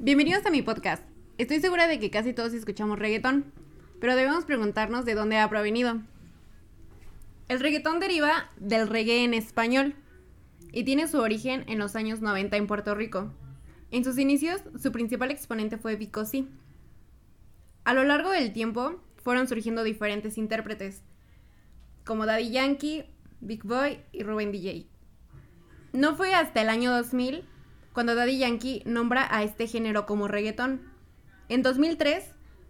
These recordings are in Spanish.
Bienvenidos a mi podcast. Estoy segura de que casi todos escuchamos reggaetón, pero debemos preguntarnos de dónde ha provenido. El reggaetón deriva del reggae en español y tiene su origen en los años 90 en Puerto Rico. En sus inicios, su principal exponente fue Vico C. A lo largo del tiempo, fueron surgiendo diferentes intérpretes, como Daddy Yankee, Big Boy y Ruben DJ. No fue hasta el año 2000 cuando Daddy Yankee nombra a este género como reggaetón. En 2003,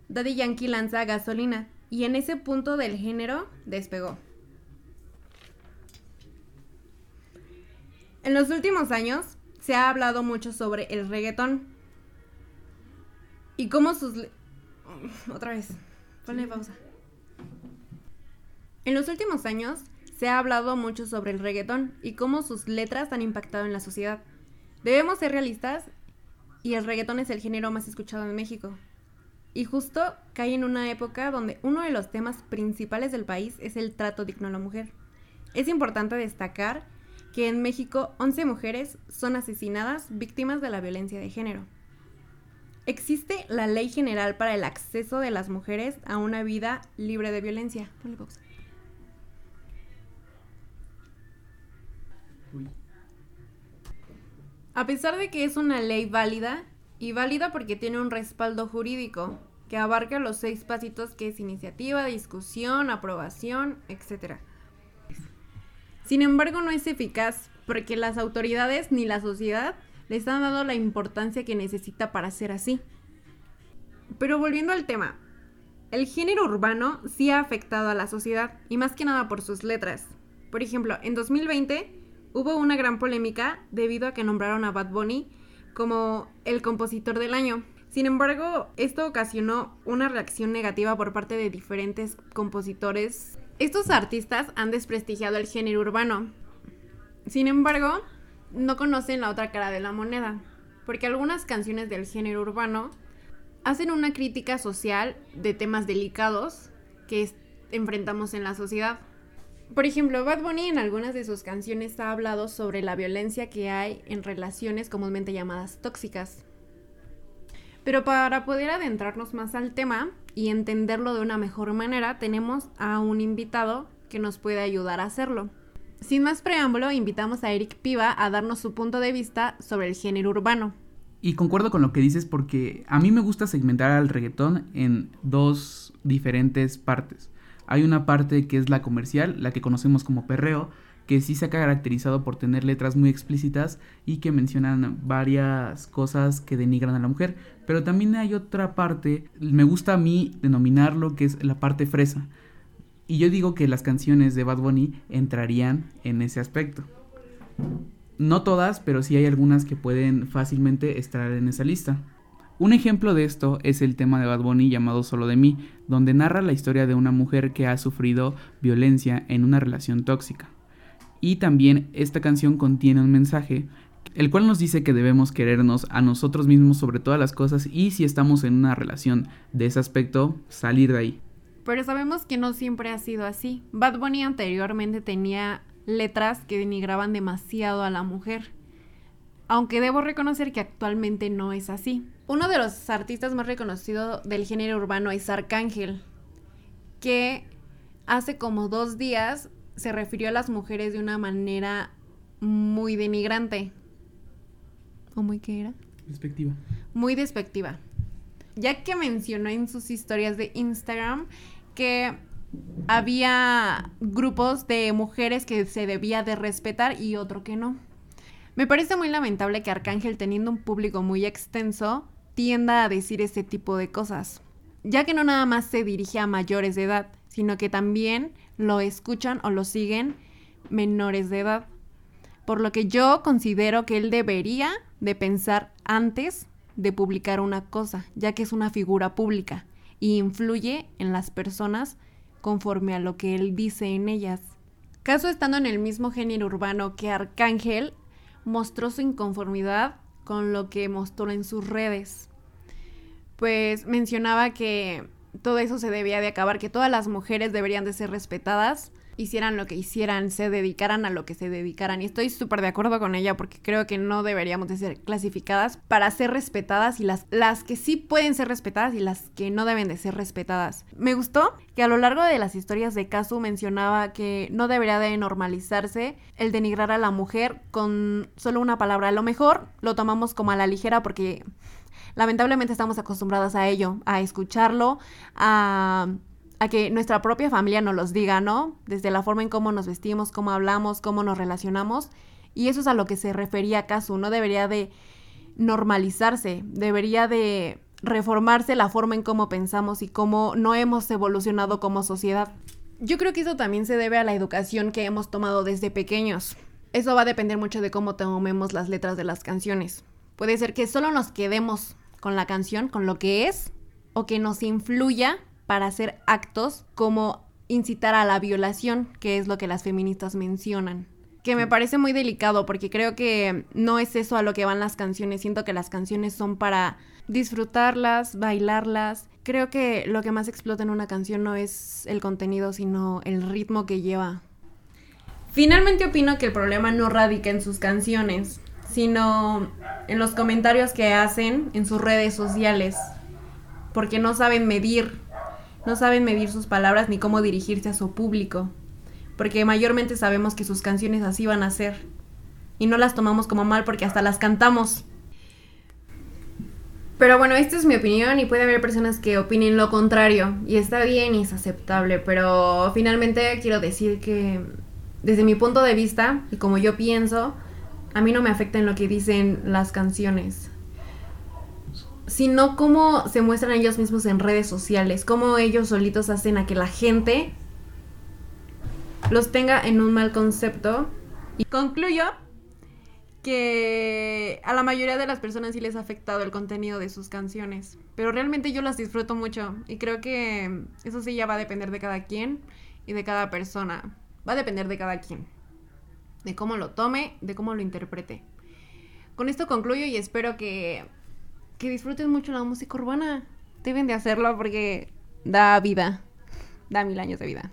Daddy Yankee lanza Gasolina y en ese punto del género despegó. En los últimos años se ha hablado mucho sobre el reggaetón y cómo sus... Otra vez, ponle pausa. En los últimos años se ha hablado mucho sobre el reggaetón y cómo sus letras han impactado en la sociedad. Debemos ser realistas y el reggaetón es el género más escuchado en México. Y justo cae en una época donde uno de los temas principales del país es el trato digno a la mujer. Es importante destacar que en México 11 mujeres son asesinadas víctimas de la violencia de género. Existe la Ley General para el Acceso de las Mujeres a una Vida Libre de Violencia. A pesar de que es una ley válida, y válida porque tiene un respaldo jurídico que abarca los seis pasitos que es iniciativa, discusión, aprobación, etc. Sin embargo, no es eficaz porque las autoridades ni la sociedad les han dado la importancia que necesita para ser así. Pero volviendo al tema, el género urbano sí ha afectado a la sociedad y más que nada por sus letras. Por ejemplo, en 2020 hubo una gran polémica debido a que nombraron a Bad Bunny como el compositor del año. Sin embargo, esto ocasionó una reacción negativa por parte de diferentes compositores. Estos artistas han desprestigiado el género urbano. Sin embargo, no conocen la otra cara de la moneda, porque algunas canciones del género urbano hacen una crítica social de temas delicados que enfrentamos en la sociedad. Por ejemplo, Bad Bunny en algunas de sus canciones ha hablado sobre la violencia que hay en relaciones comúnmente llamadas tóxicas. Pero para poder adentrarnos más al tema y entenderlo de una mejor manera, tenemos a un invitado que nos puede ayudar a hacerlo. Sin más preámbulo, invitamos a Eric Piva a darnos su punto de vista sobre el género urbano. Y concuerdo con lo que dices porque a mí me gusta segmentar al reggaetón en dos diferentes partes. Hay una parte que es la comercial, la que conocemos como perreo, que sí se ha caracterizado por tener letras muy explícitas y que mencionan varias cosas que denigran a la mujer. Pero también hay otra parte, me gusta a mí denominarlo que es la parte fresa. Y yo digo que las canciones de Bad Bunny entrarían en ese aspecto. No todas, pero sí hay algunas que pueden fácilmente estar en esa lista. Un ejemplo de esto es el tema de Bad Bunny llamado Solo de mí, donde narra la historia de una mujer que ha sufrido violencia en una relación tóxica. Y también esta canción contiene un mensaje, el cual nos dice que debemos querernos a nosotros mismos sobre todas las cosas y si estamos en una relación de ese aspecto, salir de ahí. Pero sabemos que no siempre ha sido así. Bad Bunny anteriormente tenía letras que denigraban demasiado a la mujer aunque debo reconocer que actualmente no es así. Uno de los artistas más reconocidos del género urbano es Arcángel, que hace como dos días se refirió a las mujeres de una manera muy denigrante. ¿O muy qué era? Despectiva. Muy despectiva. Ya que mencionó en sus historias de Instagram que había grupos de mujeres que se debía de respetar y otro que no. Me parece muy lamentable que Arcángel, teniendo un público muy extenso, tienda a decir este tipo de cosas, ya que no nada más se dirige a mayores de edad, sino que también lo escuchan o lo siguen menores de edad. Por lo que yo considero que él debería de pensar antes de publicar una cosa, ya que es una figura pública y influye en las personas conforme a lo que él dice en ellas. Caso estando en el mismo género urbano que Arcángel, mostró su inconformidad con lo que mostró en sus redes. Pues mencionaba que todo eso se debía de acabar, que todas las mujeres deberían de ser respetadas hicieran lo que hicieran, se dedicaran a lo que se dedicaran. Y estoy súper de acuerdo con ella porque creo que no deberíamos de ser clasificadas para ser respetadas y las, las que sí pueden ser respetadas y las que no deben de ser respetadas. Me gustó que a lo largo de las historias de Kazu mencionaba que no debería de normalizarse el denigrar a la mujer con solo una palabra. A lo mejor lo tomamos como a la ligera porque lamentablemente estamos acostumbradas a ello, a escucharlo, a, que nuestra propia familia nos los diga, ¿no? Desde la forma en cómo nos vestimos, cómo hablamos, cómo nos relacionamos. Y eso es a lo que se refería Casu, no debería de normalizarse, debería de reformarse la forma en cómo pensamos y cómo no hemos evolucionado como sociedad. Yo creo que eso también se debe a la educación que hemos tomado desde pequeños. Eso va a depender mucho de cómo tomemos las letras de las canciones. Puede ser que solo nos quedemos con la canción, con lo que es, o que nos influya para hacer actos como incitar a la violación, que es lo que las feministas mencionan. Que me parece muy delicado porque creo que no es eso a lo que van las canciones. Siento que las canciones son para disfrutarlas, bailarlas. Creo que lo que más explota en una canción no es el contenido, sino el ritmo que lleva. Finalmente opino que el problema no radica en sus canciones, sino en los comentarios que hacen en sus redes sociales, porque no saben medir, no saben medir sus palabras ni cómo dirigirse a su público, porque mayormente sabemos que sus canciones así van a ser, y no las tomamos como mal porque hasta las cantamos. Pero bueno, esta es mi opinión y puede haber personas que opinen lo contrario y está bien y es aceptable, pero finalmente quiero decir que desde mi punto de vista y como yo pienso, a mí no me afecta en lo que dicen las canciones, sino cómo se muestran ellos mismos en redes sociales, cómo ellos solitos hacen a que la gente los tenga en un mal concepto. Y concluyo que a la mayoría de las personas sí les ha afectado el contenido de sus canciones, pero realmente yo las disfruto mucho y creo que eso sí ya va a depender de cada quien y de cada persona, va a depender de cada quien de cómo lo tome, de cómo lo interprete. Con esto concluyo y espero que, que disfruten mucho la música urbana. Deben de hacerlo porque da vida, da mil años de vida.